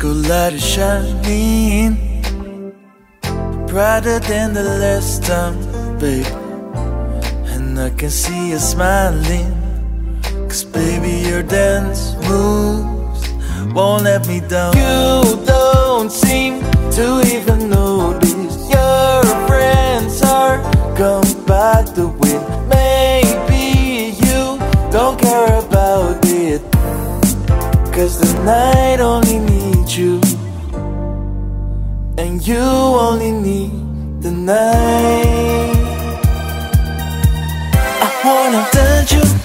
Schoolari shining. Brighter than the last time, babe. And I can see you smiling. Cause baby your dance moves Won't let me down. You don't seem to even notice. Your friends are gone by the wind. Maybe you don't care about it. Cause the night only needs you. And you only need the night. I wanna touch you.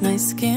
my skin.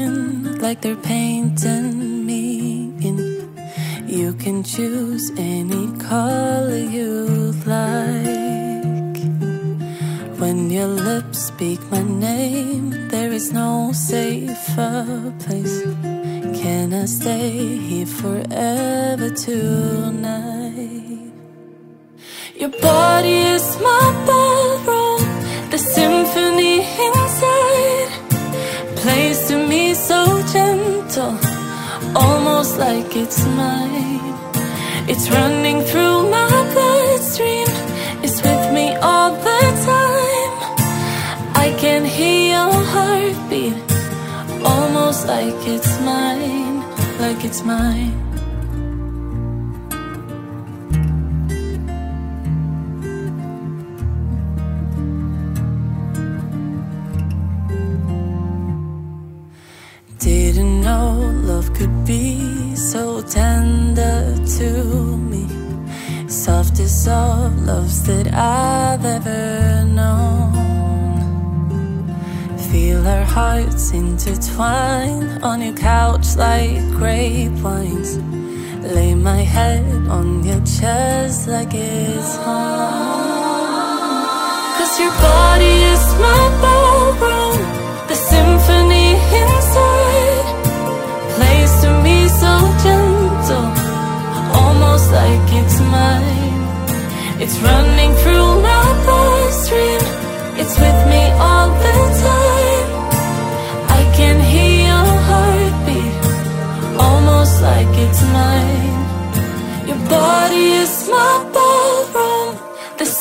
mine. Didn't know love could be so tender to me. Softest of loves that I've ever known. Feel our hearts intertwine on your like grape wines. Lay my head on your chest like it's home. Cause your body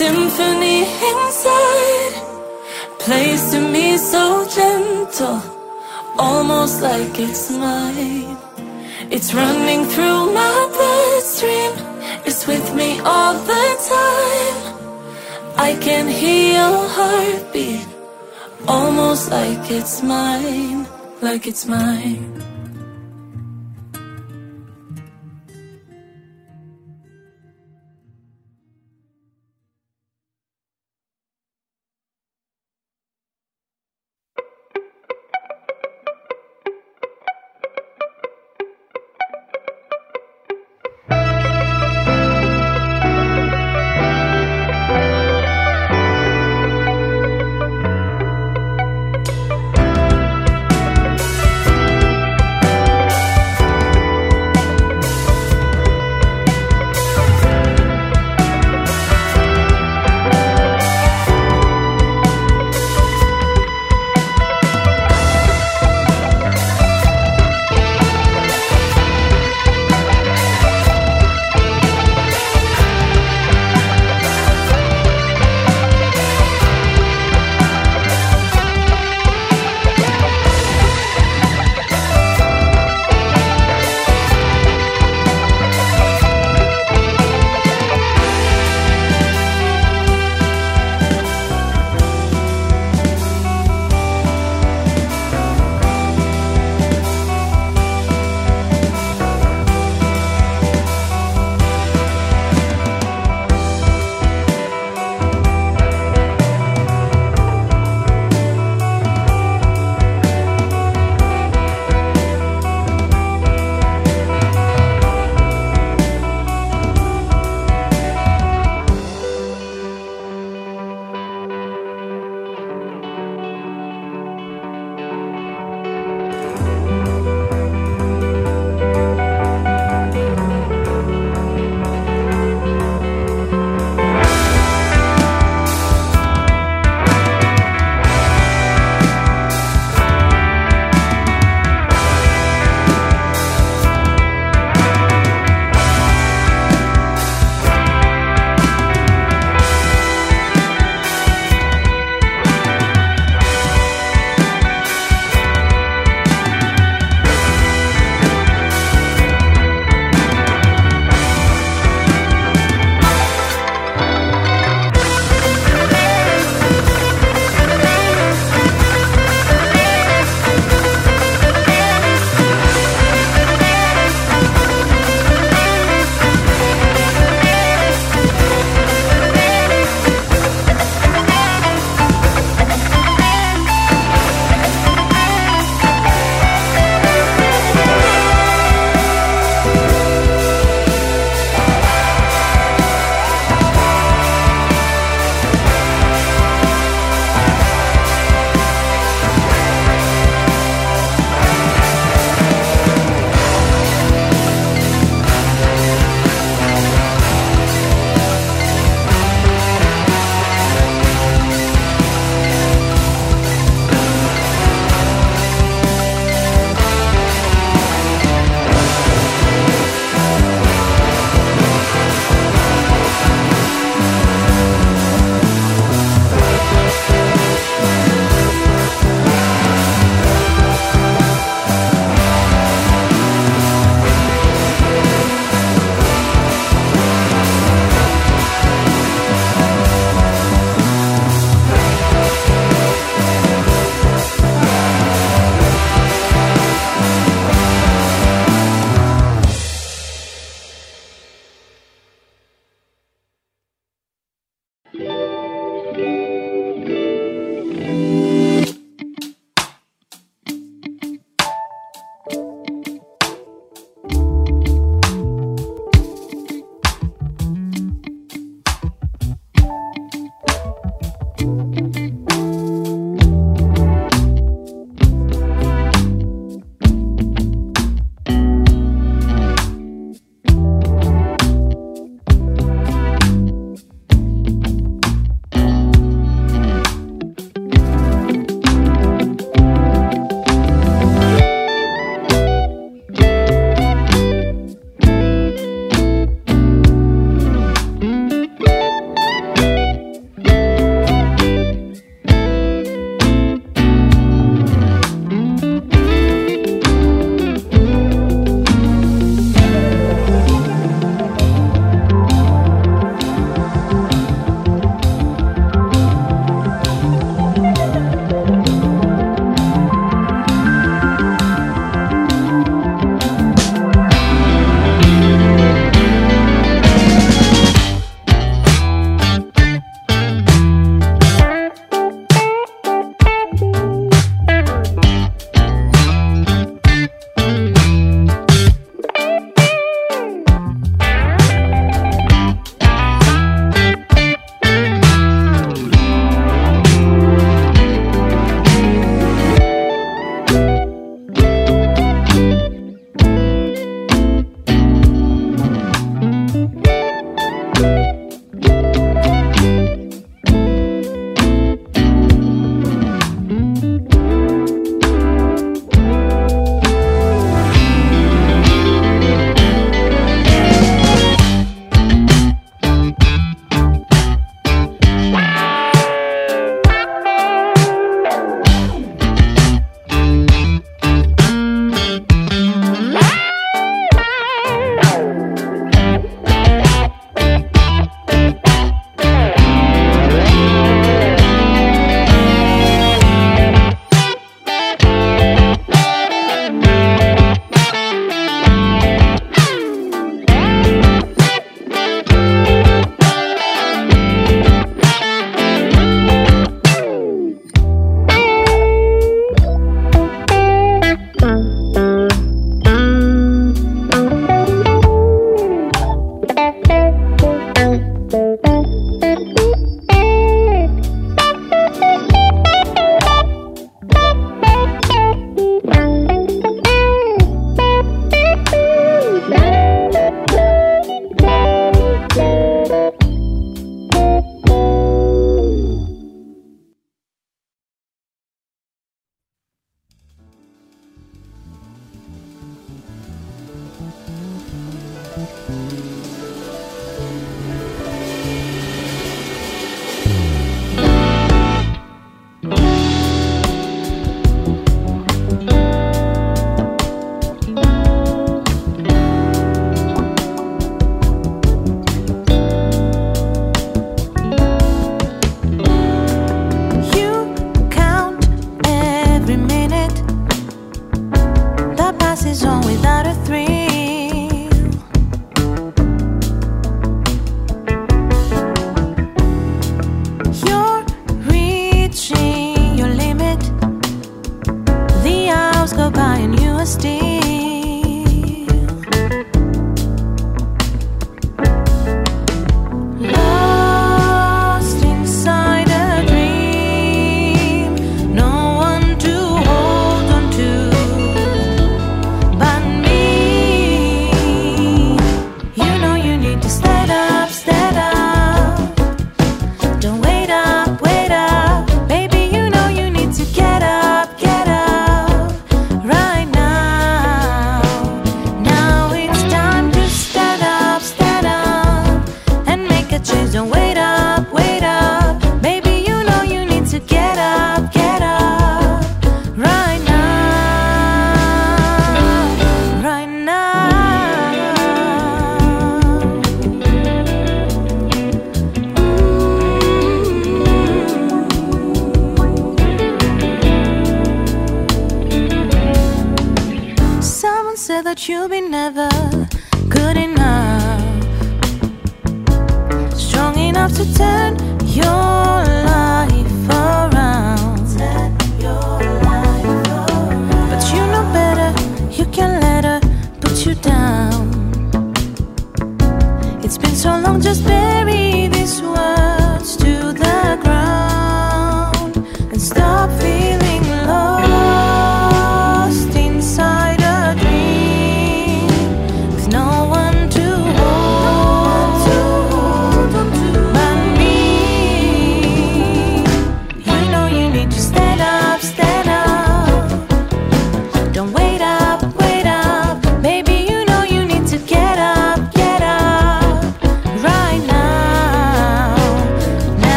symphony inside plays to me so gentle, almost like it's mine. It's running through my bloodstream, it's with me all the time. I can hear your heartbeat, almost like it's mine, like it's mine.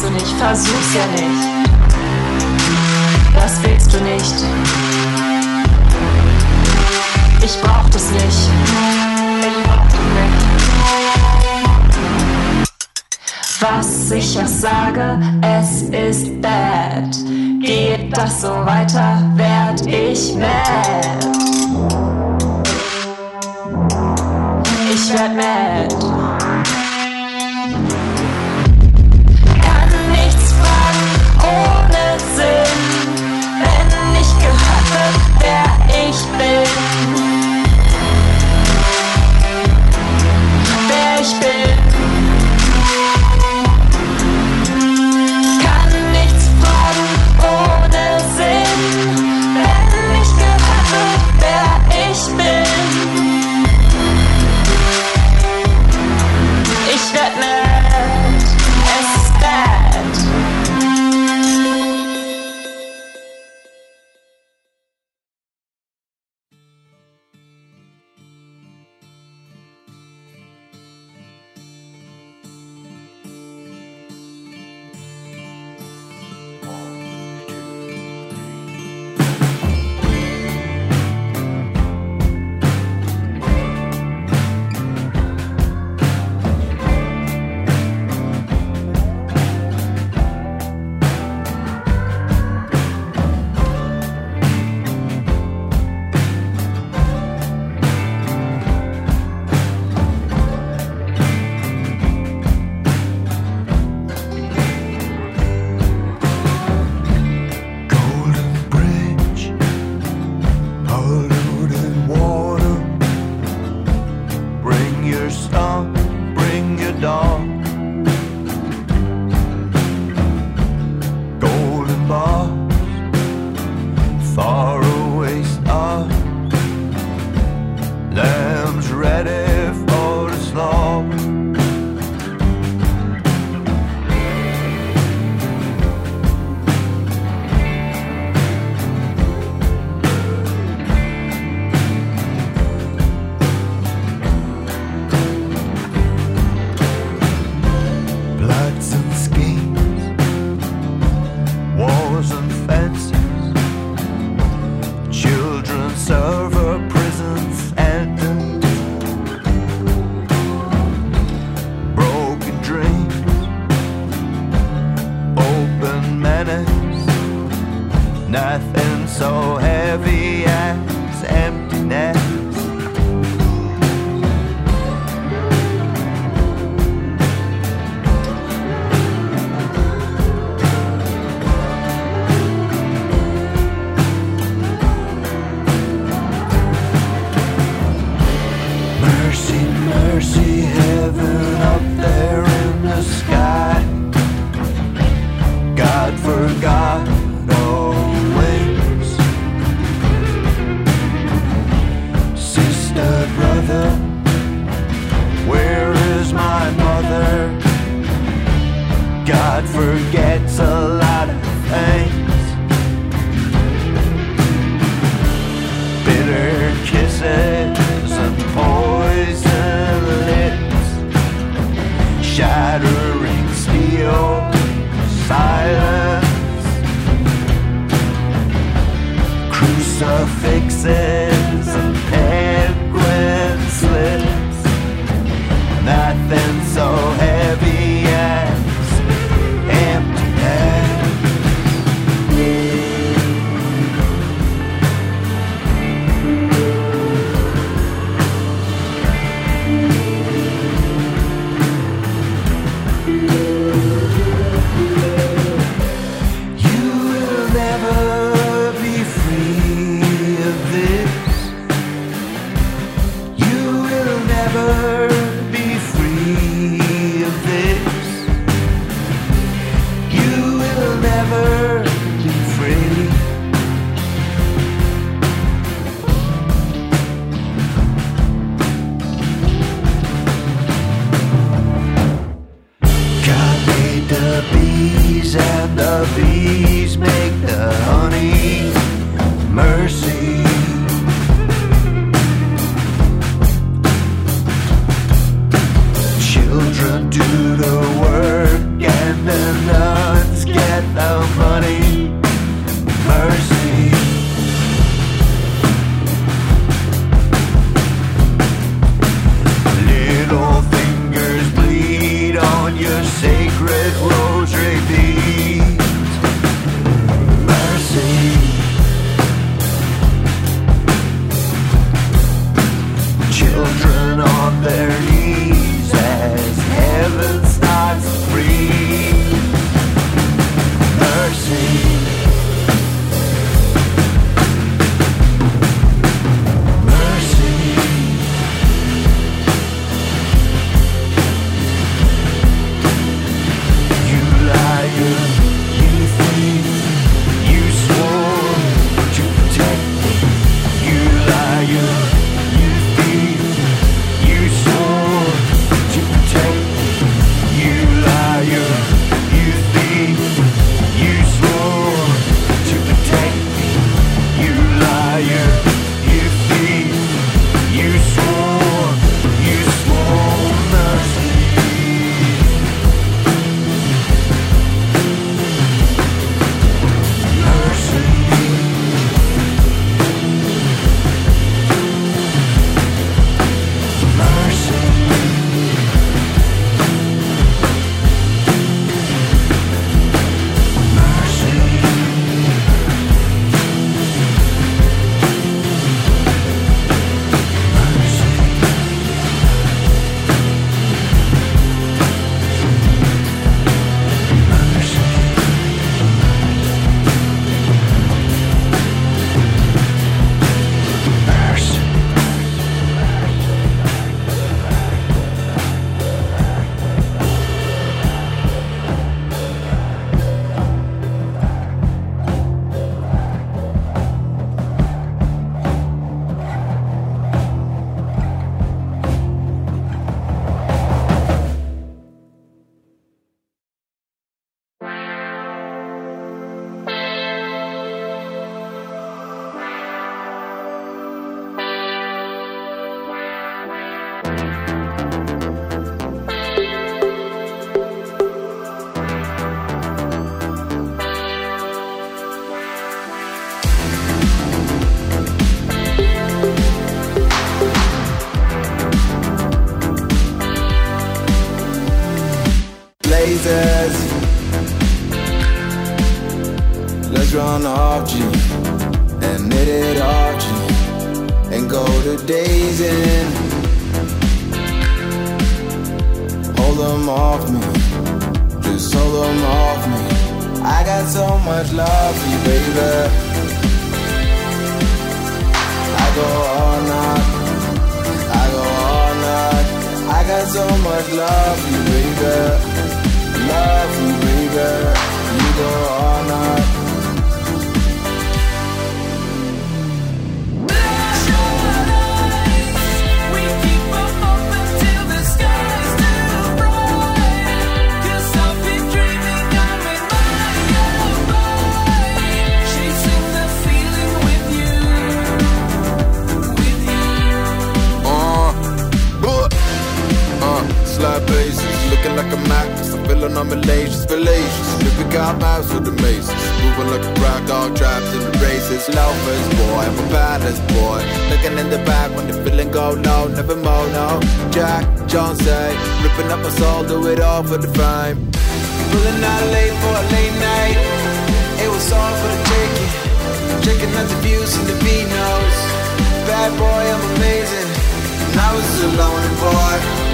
kannst du nicht, versuch's ja nicht. Das willst du nicht. Ich brauch das nicht. Ich brauch dich nicht. Was ich auch sage, es ist bad. Geht das so weiter, werd ich mad. all for the vibe. Pulling out late for a late night. It was all for the taking. Checking out the views and the beat notes. Bad boy, I'm amazing. And I was a and boy.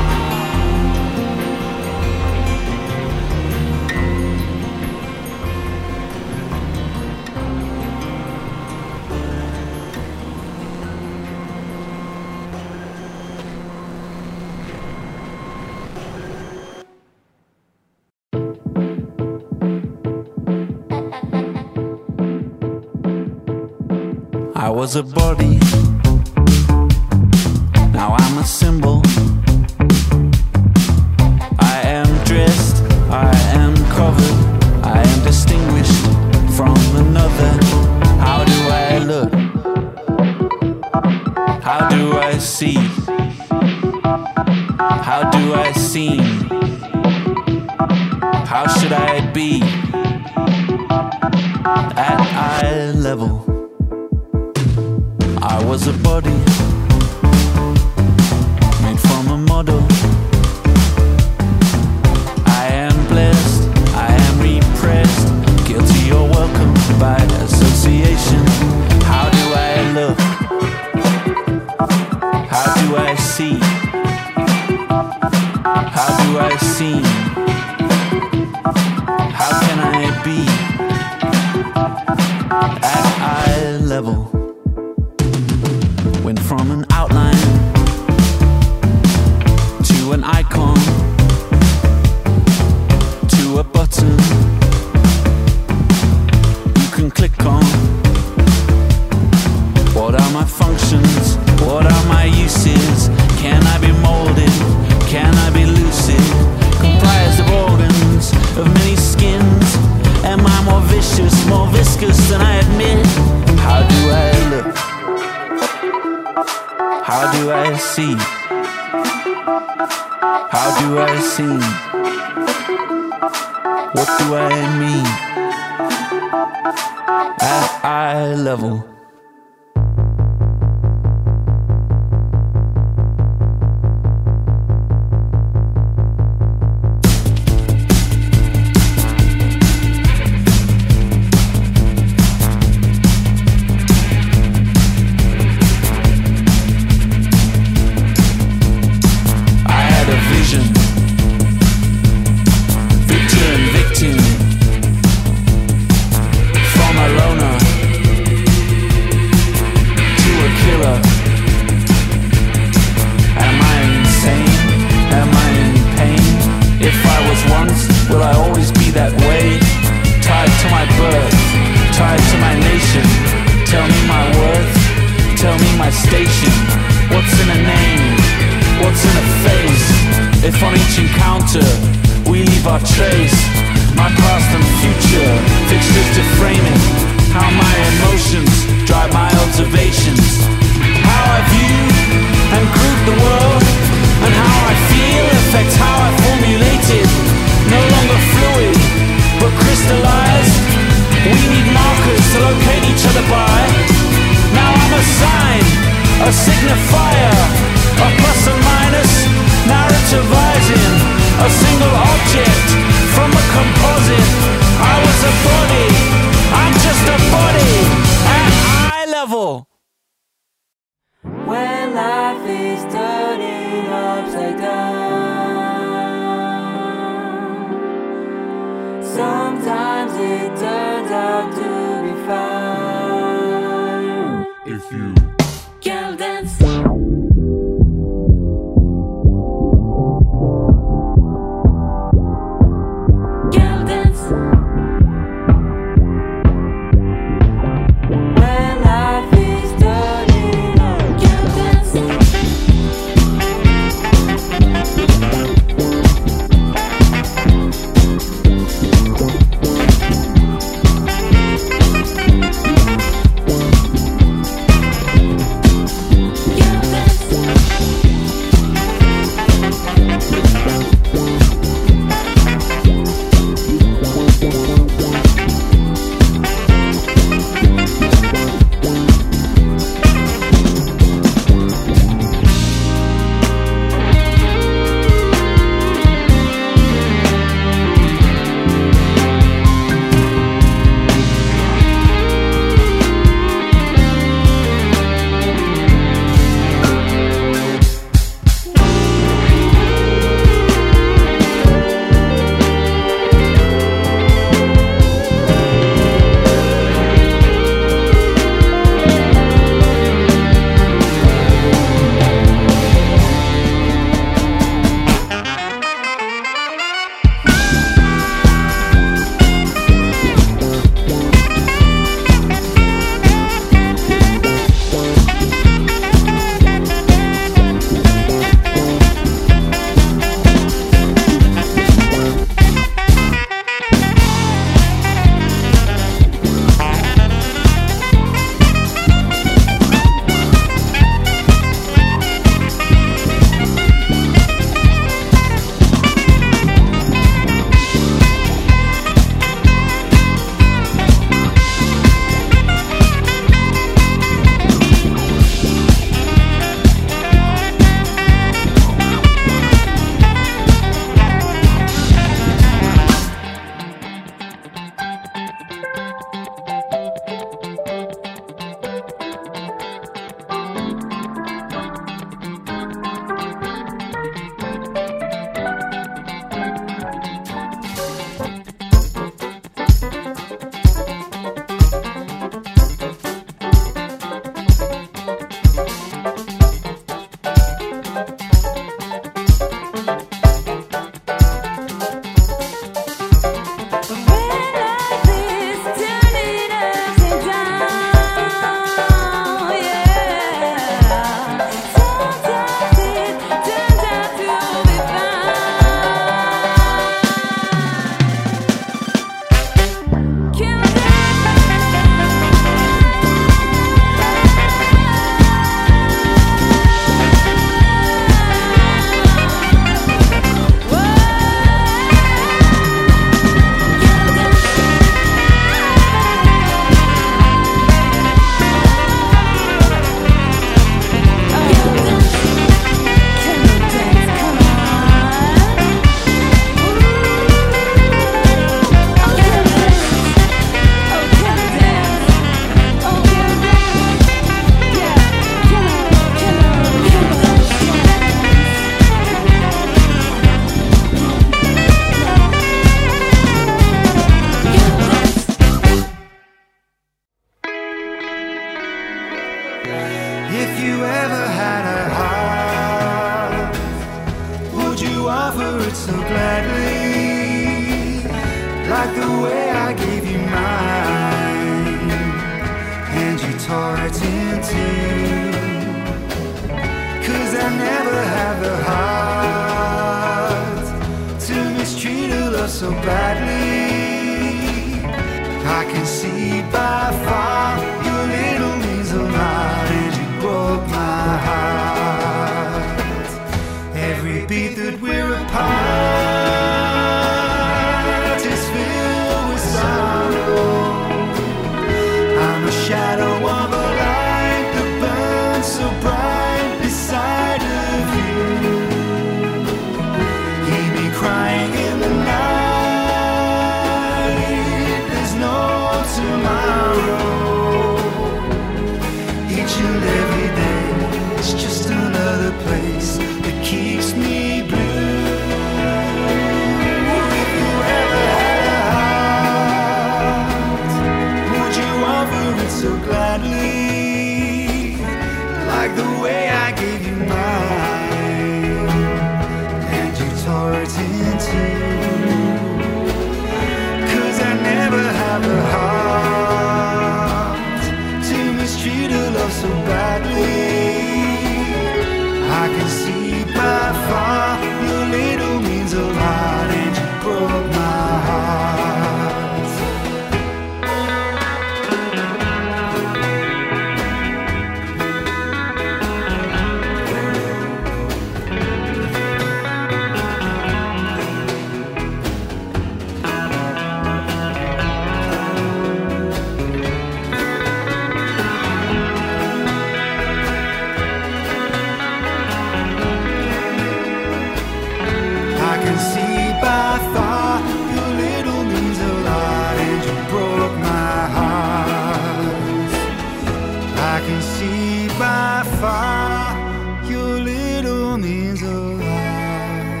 fire, your little means of life,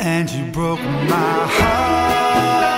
and you broke my heart.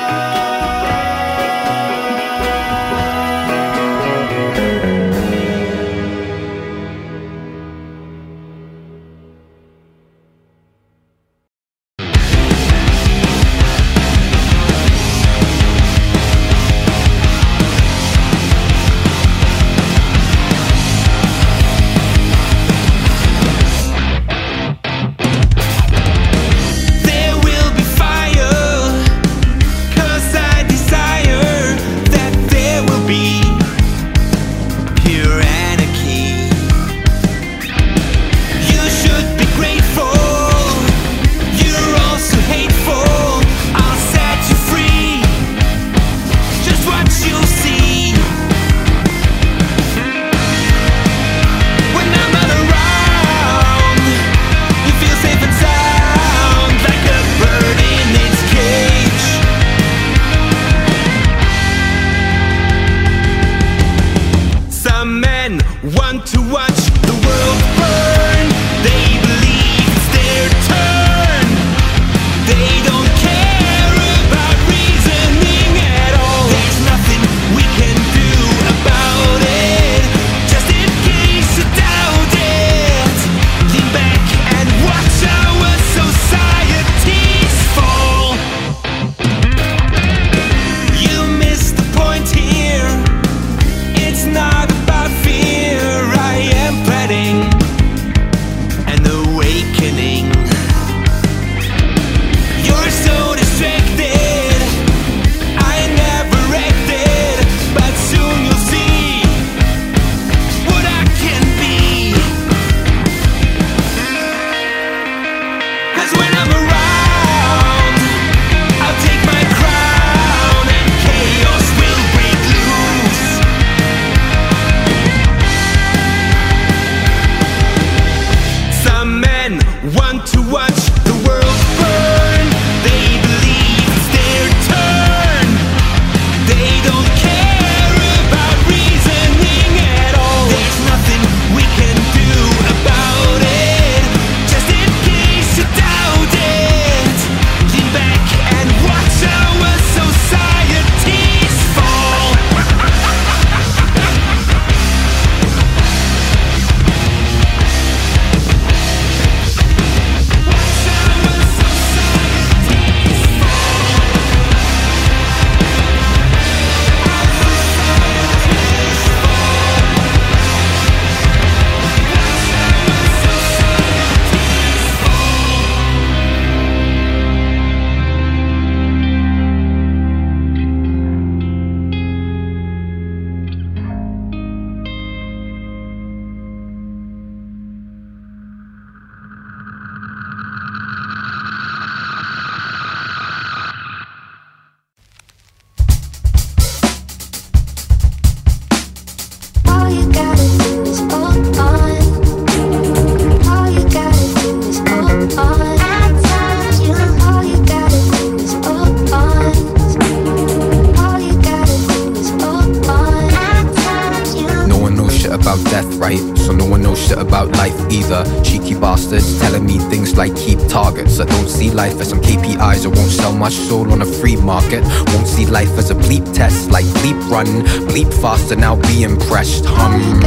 Some KPIs. I won't sell my soul on a free market. Won't see life as a bleep test, like bleep run, bleep faster. Now be impressed. Hum.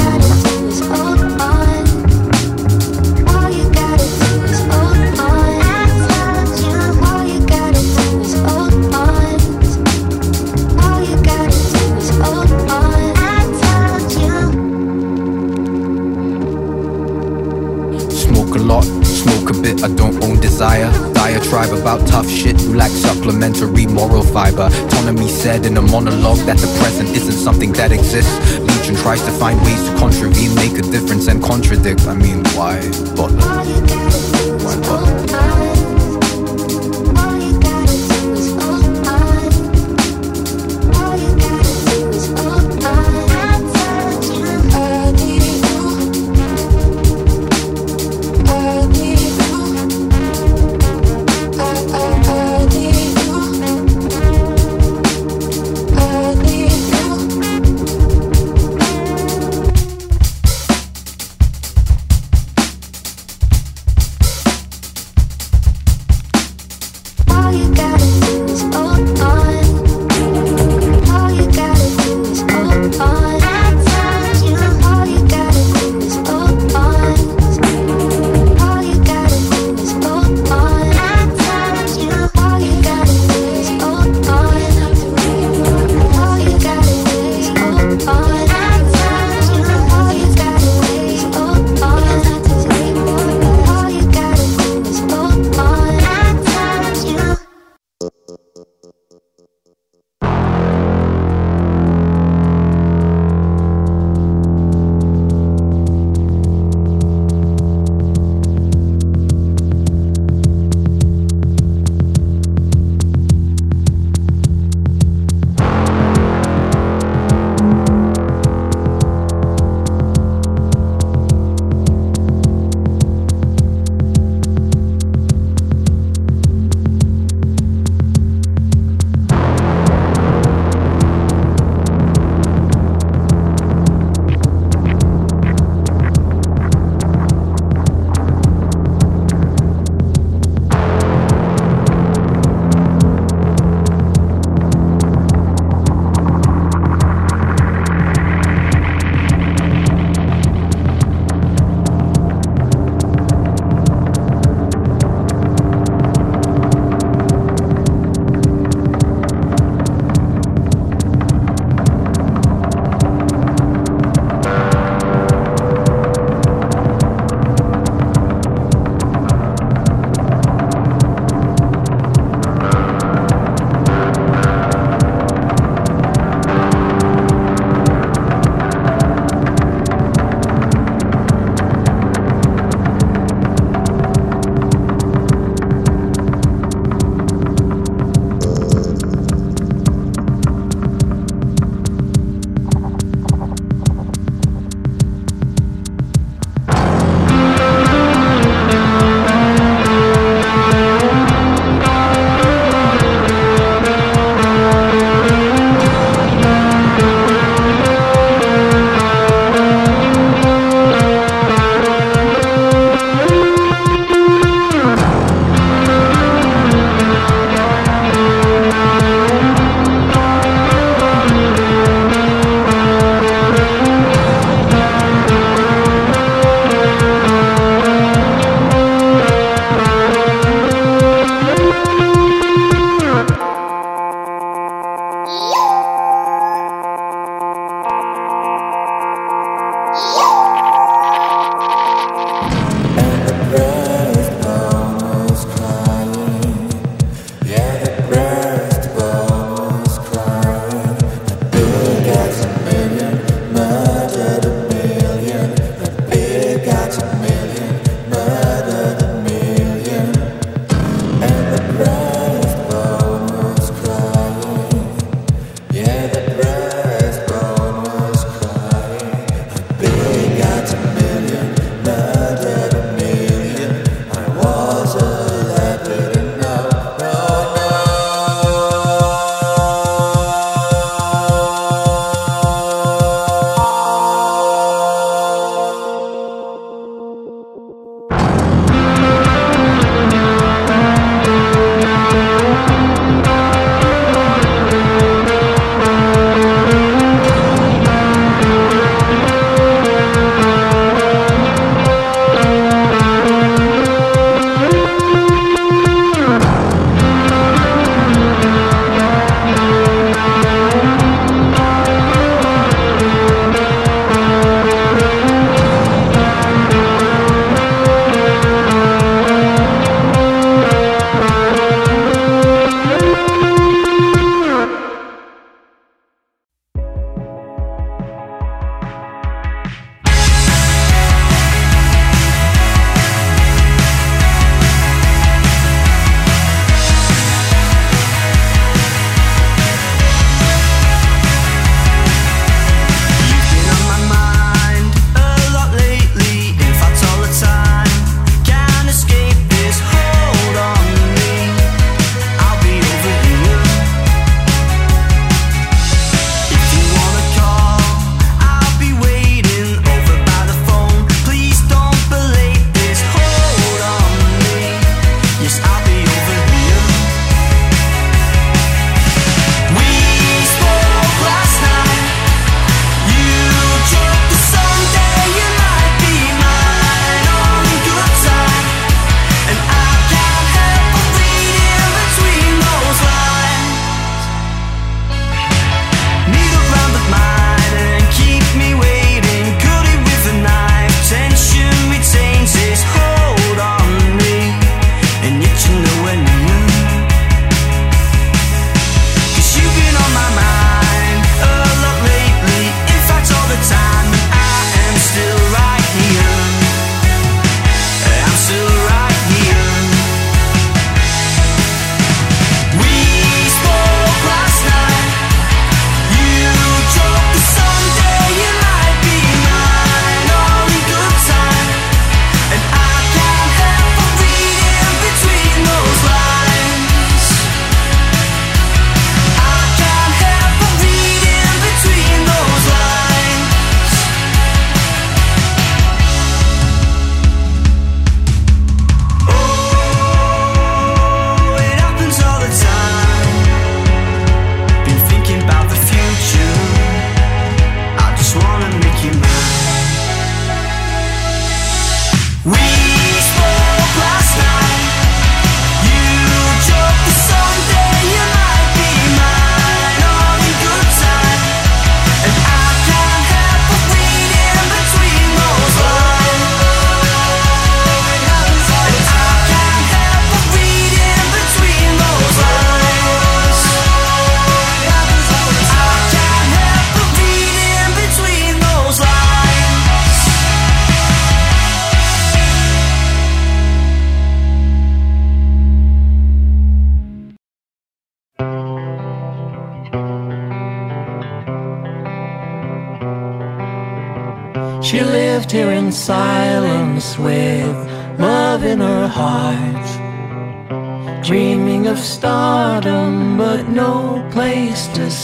Smoke a lot, smoke a bit, I don't own desire. Diatribe about tough shit, you lack supplementary moral fiber. Autonomy said in a monologue that the present isn't something that exists. Legion tries to find ways to contravene, make a difference, and contradict. I mean, why bother? Why bother?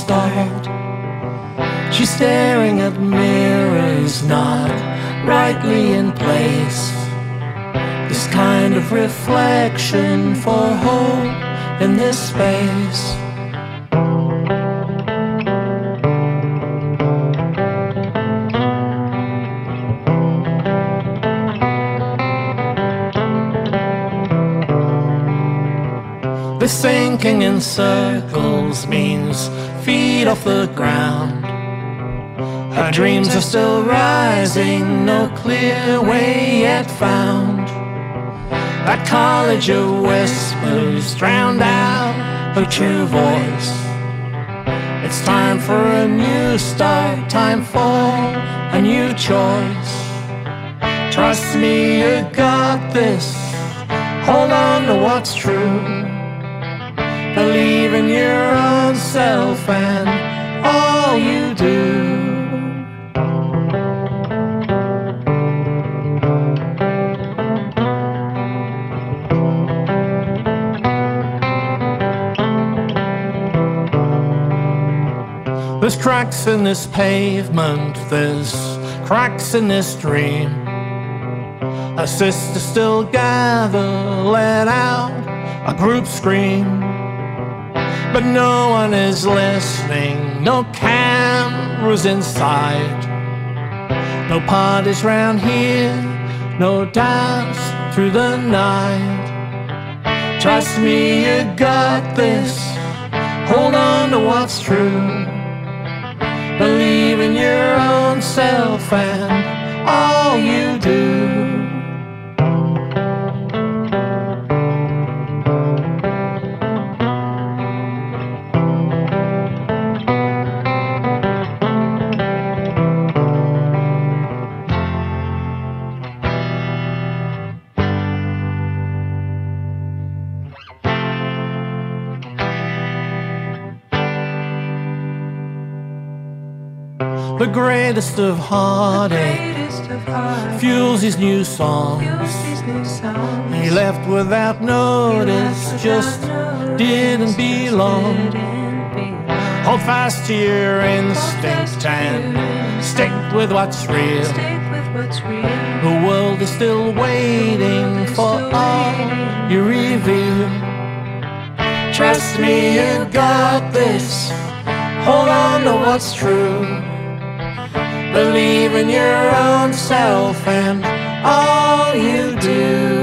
Start. She's staring at mirrors not rightly in place. This kind of reflection for hope in this space. The sinking in circles means feet off the ground. Her dreams are still rising, no clear way yet found. That college of whispers drowned out her true voice. It's time for a new start, time for a new choice. Trust me, you got this. Hold on to what's true. Believe in your own self and all you do. There's cracks in this pavement, there's cracks in this dream. A sister still gather, let out a group scream. But no one is listening, no cameras in sight. No parties round here, no dance through the night. Trust me, you got this. Hold on to what's true. Believe in your own self and greatest of heartache fuels his new songs. He left without notice, just didn't belong. Hold fast to your instinct and stick with what's real. The world is still waiting for all you reveal. Trust me, you got this. Hold on to what's true. Believe in your own self and all you do.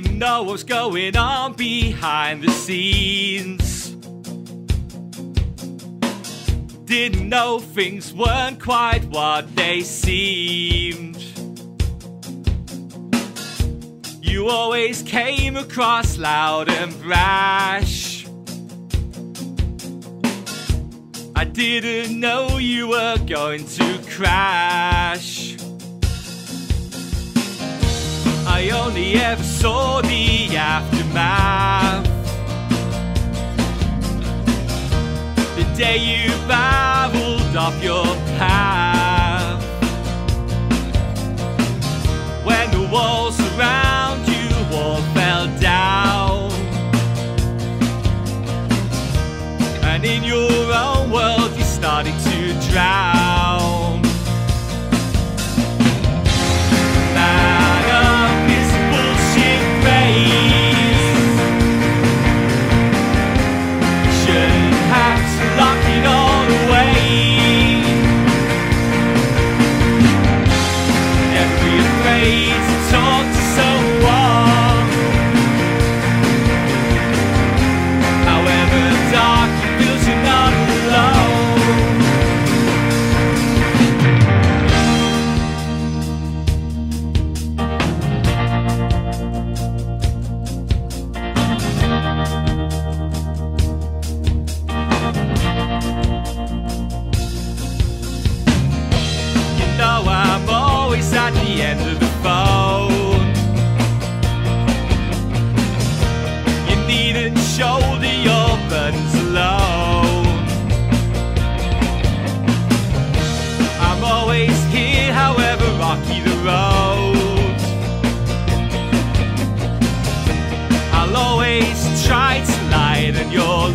didn't know what was going on behind the scenes. Didn't know things weren't quite what they seemed. You always came across loud and brash. I didn't know you were going to crash. I only ever saw the aftermath. The day you babbled off your path. When the walls around you all fell down. And in your own world you started to drown.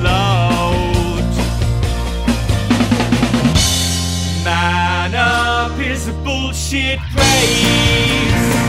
out. Man up is a bullshit race.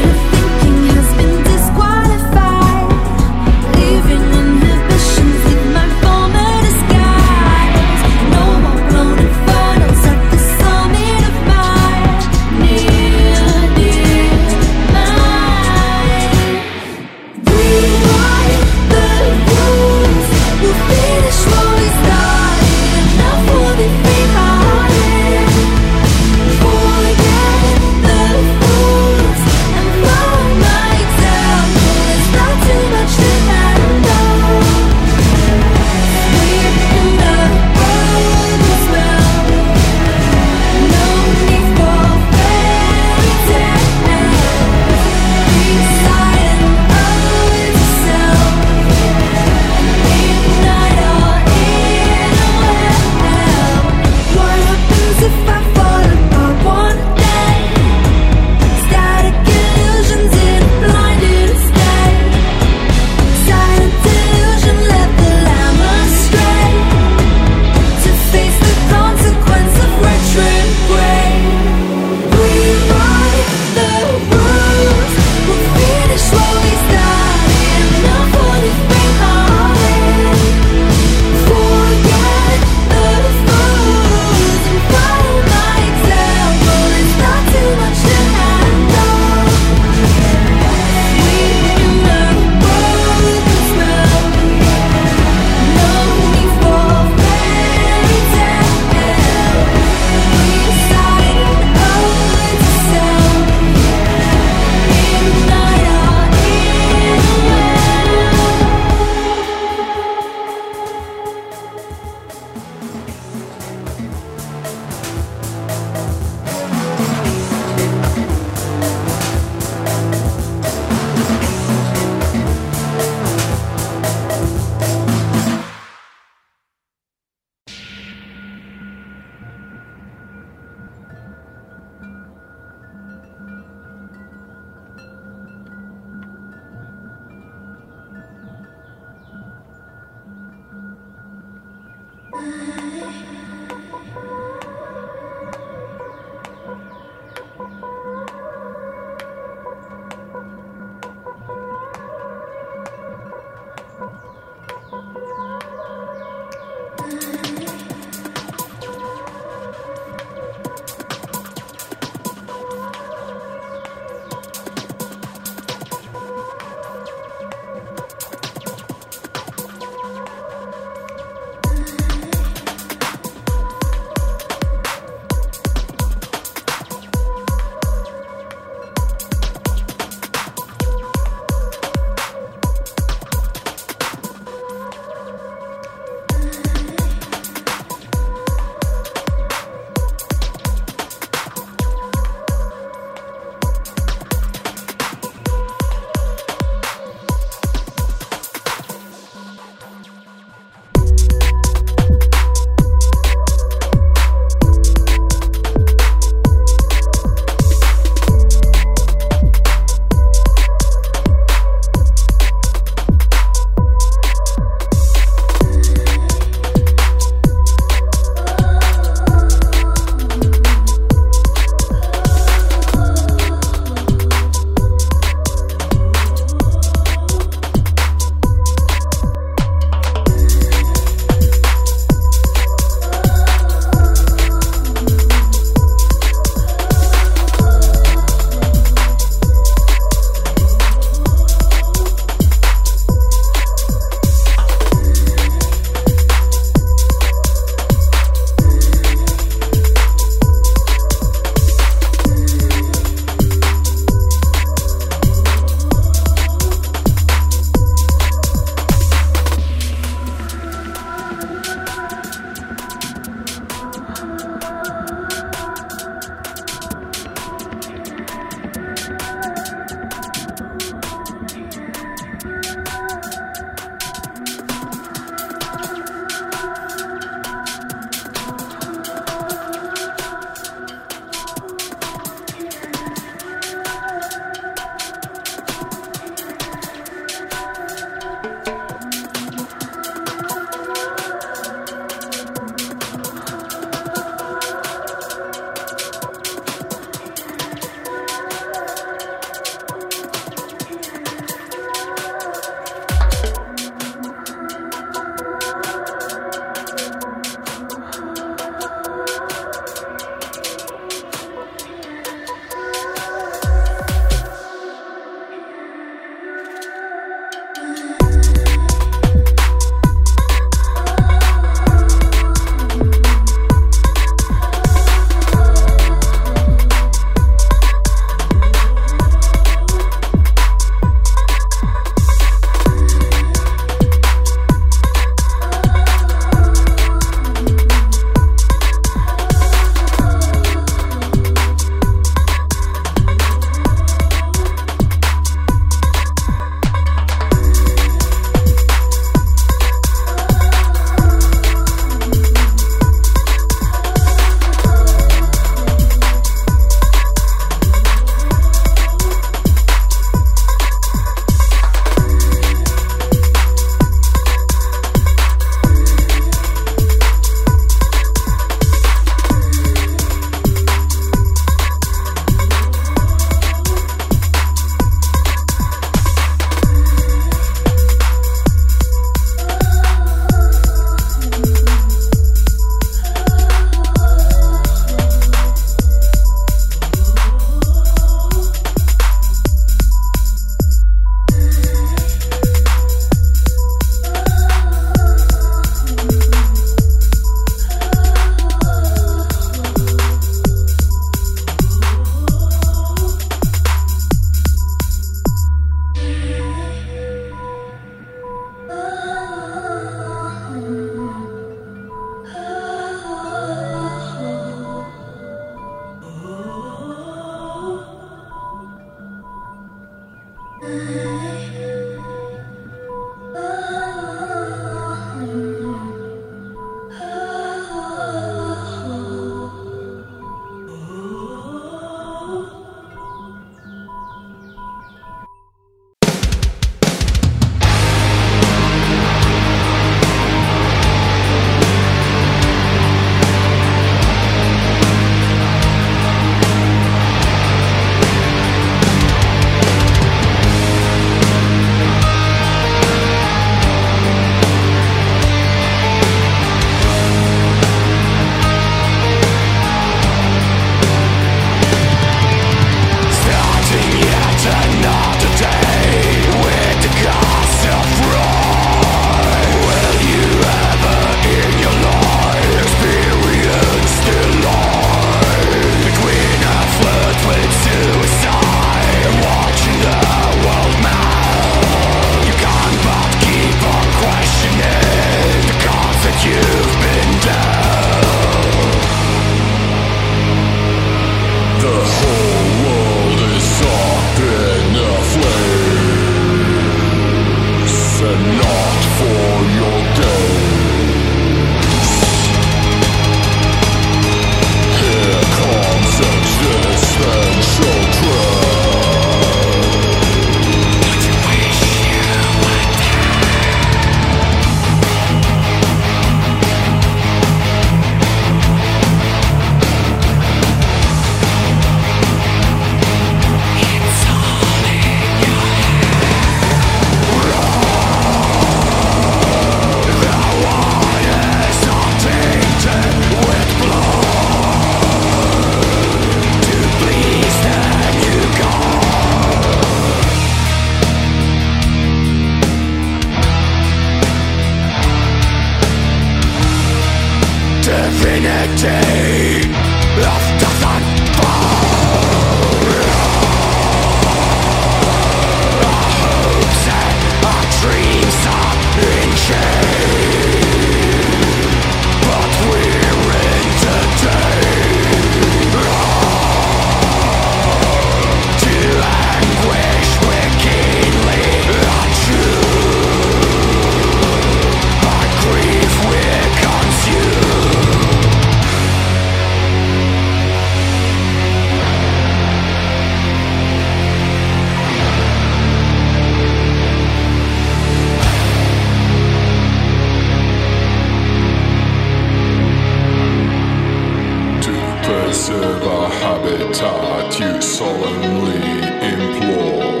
Habitat, you solemnly implore.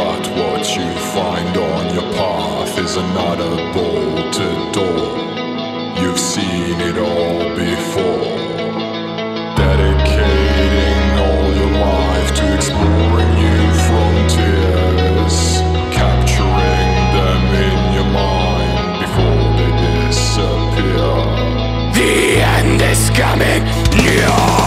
But what you find on your path is another bolted door. You've seen it all before. Dedicating all your life to exploring new frontiers, capturing them in your mind before they disappear. The end is coming near.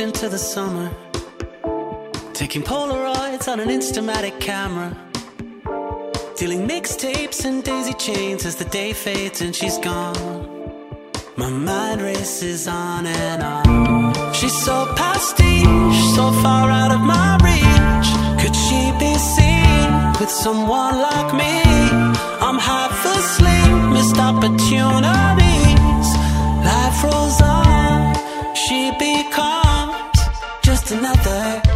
Into the summer. Taking Polaroids on an Instamatic camera. Dealing mixtapes and daisy chains as the day fades and she's gone. My mind races on and on. She's so pastiche, so far out of my reach. Could she be seen with someone like me? I'm half asleep, missed opportunities. Life rolls on, she becomes another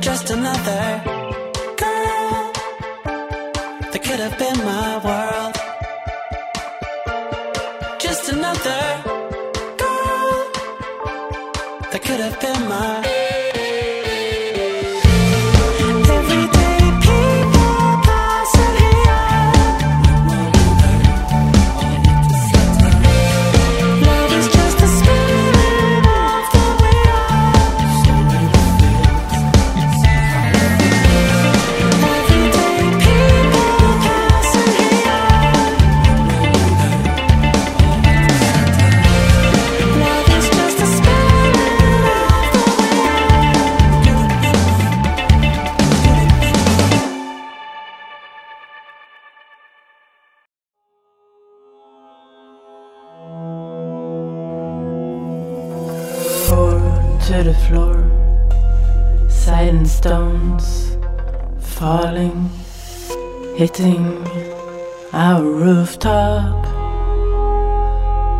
Just another girl that could have been my world. Just another girl that could have been my. Falling, hitting our rooftop.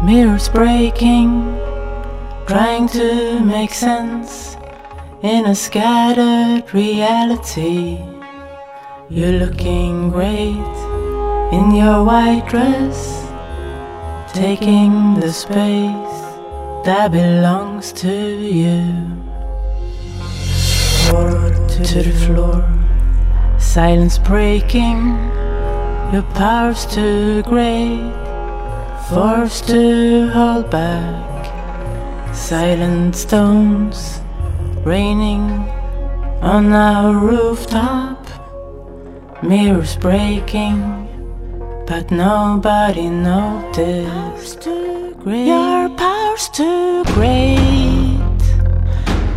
Mirrors breaking, trying to make sense in a scattered reality. You're looking great in your white dress, taking the space that belongs to you. To the floor, silence breaking, your power's too great, forced to hold back. Silent stones raining on our rooftop, mirrors breaking, but nobody noticed. Your power's too great.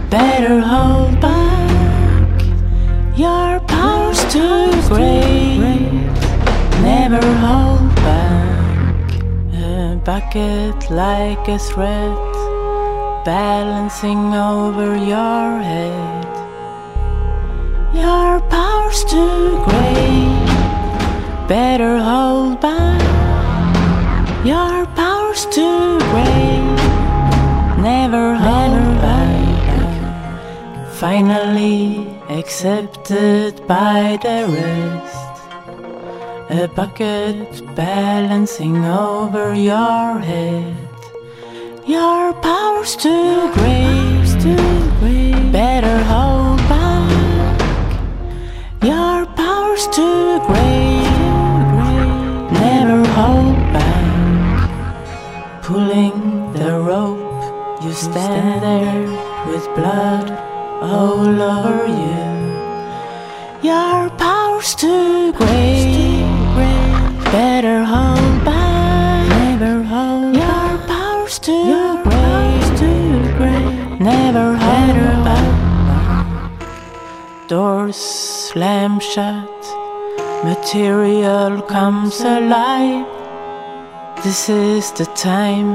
Better hold back. Your power's too great. Never hold back. A bucket like a thread balancing over your head. Your power's too great. Better hold back. Your power's too great. Never hold back. Finally accepted by the rest. a bucket balancing over your head. Your power's too great, too great. Better hold back. Your power's too great, never hold back. Pulling the rope, you stand there with blood all over you. Your power's too great, better hold back, never hold. Your power's too great, too great, never hold back. Doors slam shut, material comes alive. This is the time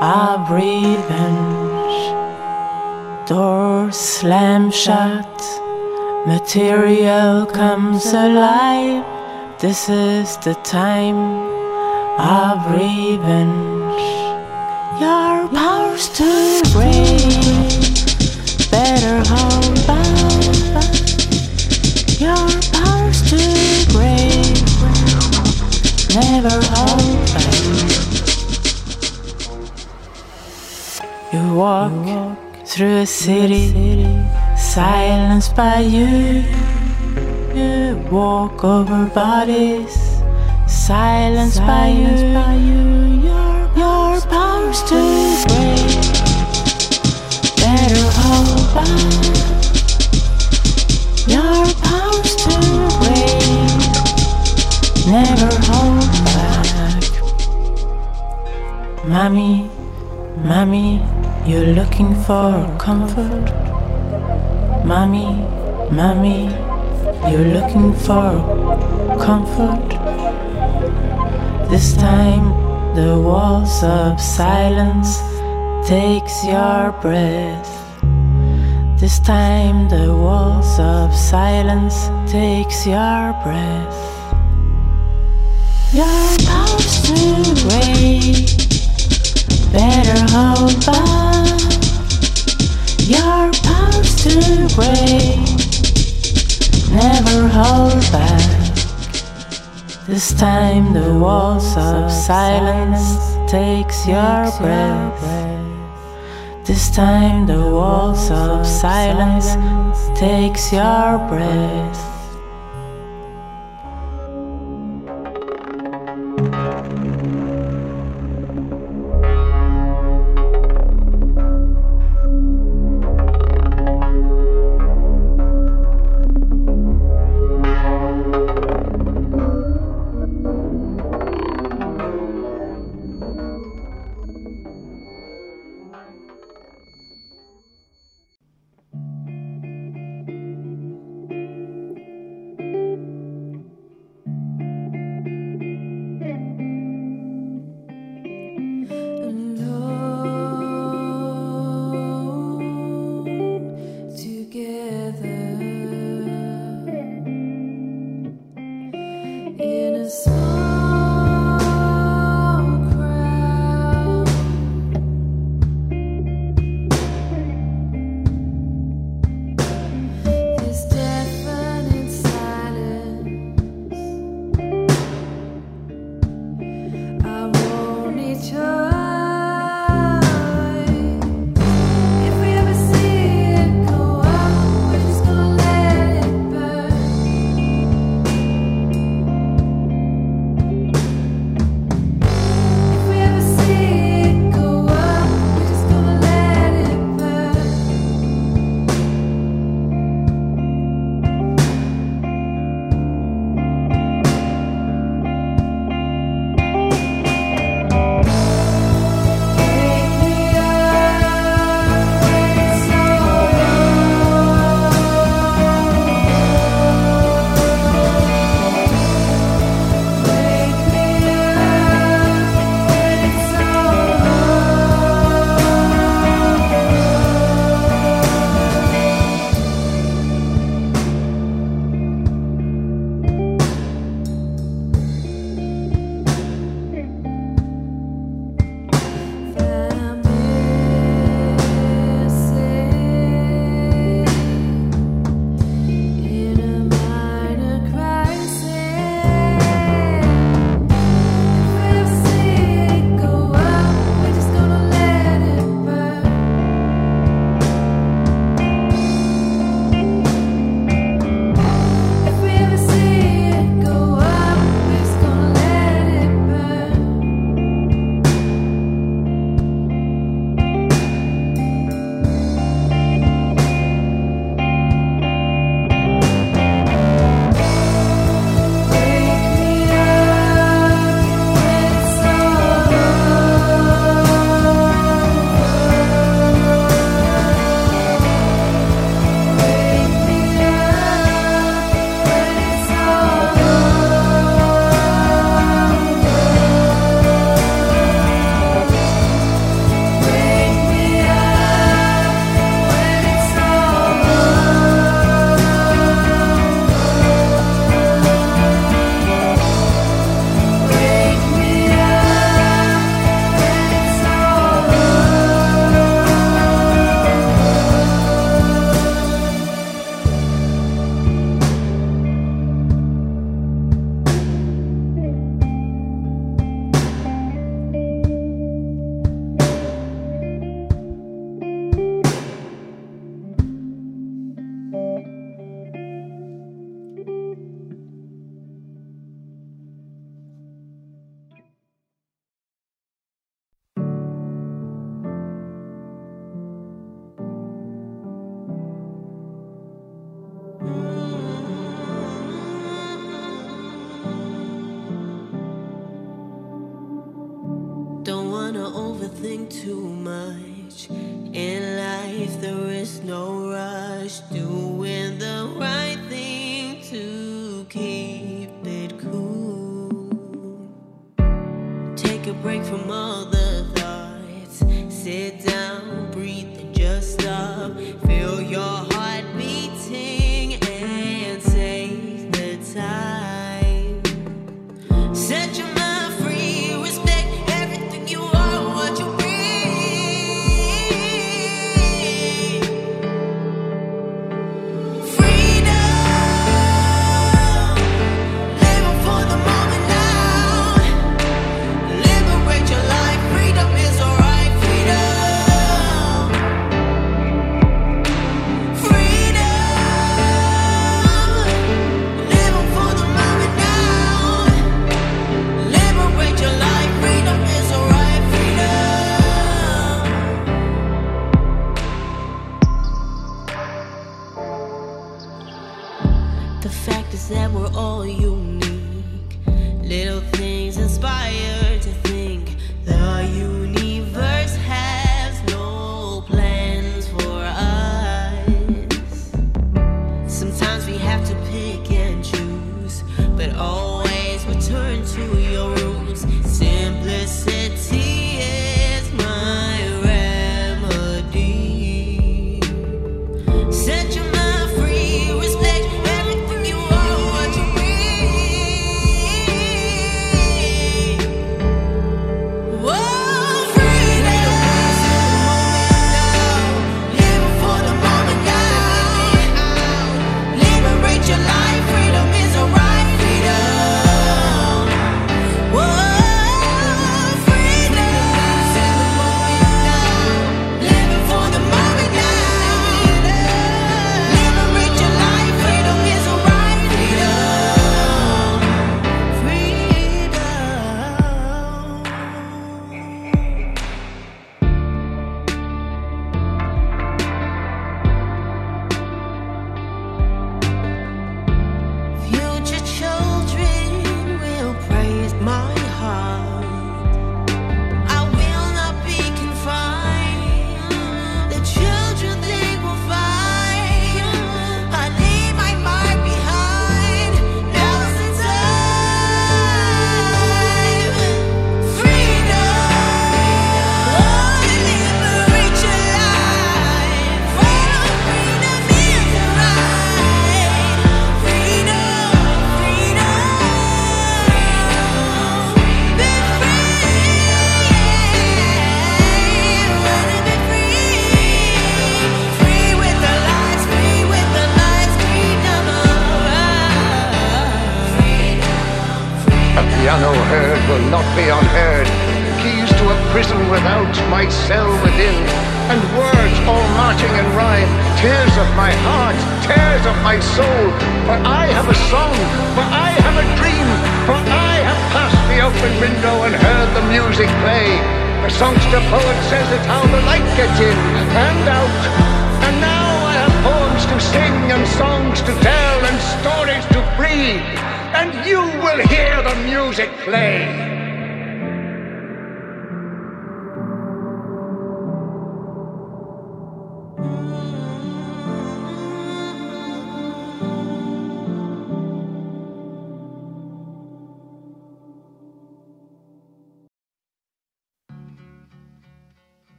I breathe revenge. Doors slam shut, material comes alive. This is the time of revenge. Your power's to break, better hold back. Your power's to break, never hold back. You walk through a city silenced by you. You walk over bodies silenced by you. Your, your power's too great. Better hold back. Your power's too great. Never hold back. Mommy, mommy, you're looking for comfort. Mommy, mommy, you're looking for comfort. This time the walls of silence takes your breath. This time the walls of silence takes your breath. Your power's too great. Better hold back. Your power's too great. Never hold back. This time the walls of silence takes your breath. This time the walls of silence takes your breath.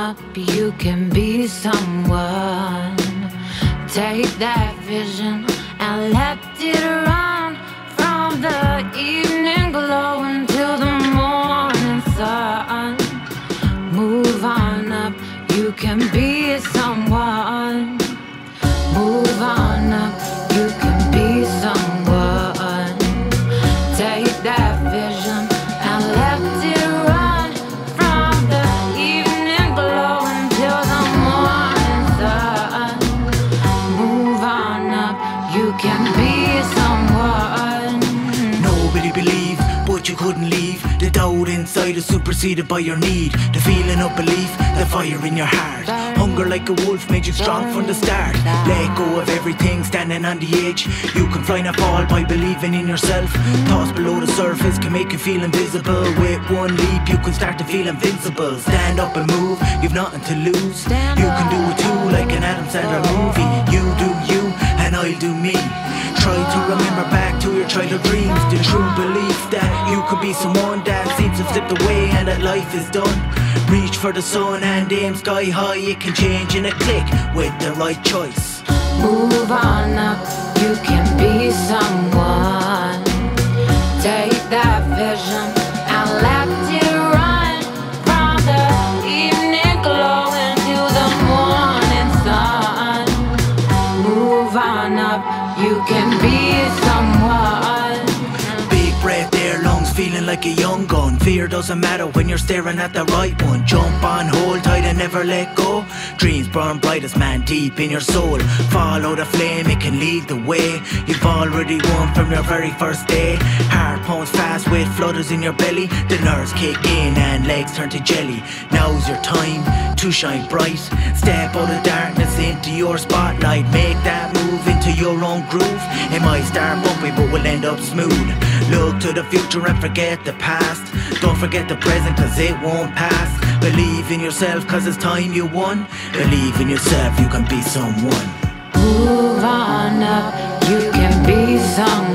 up, you can be someone. Take that vision and let it is superseded by your need. The feeling of belief, the fire in your heart. Hunger like a wolf made you strong from the start. Let go of everything standing on the edge. You can fly not fall by believing in yourself. Thoughts below the surface can make you feel invisible. With one leap you can start to feel invincible. Stand up and move, you've nothing to lose. You can do it too like an Adam Sandler movie. You do you and I'll do me. Try to remember back to your childhood dreams. The true belief that you could be someone that seems to slip away and that life is done. Reach for the sun and aim sky high. It can change in a click with the right choice. Move on up, you can be someone. Take that like a young gun. Fear doesn't matter when you're staring at the right one. Jump on, hold tight, and never let go. Dreams burn brightest, man, deep in your soul. Follow the flame, it can lead the way. You've already won from your very first day. Heart pumps fast with flutters in your belly. The nerves kick in and legs turn to jelly. Now's your time to shine bright. Step out of darkness into your spotlight. Make that move into your own groove. It might start bumpy, but will end up smooth. Look to the future and forget the past. Don't forget the present, cause it won't pass. Believe in yourself, cause it's time you won. Believe in yourself, you can be someone. Move on up, you can be someone.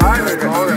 five.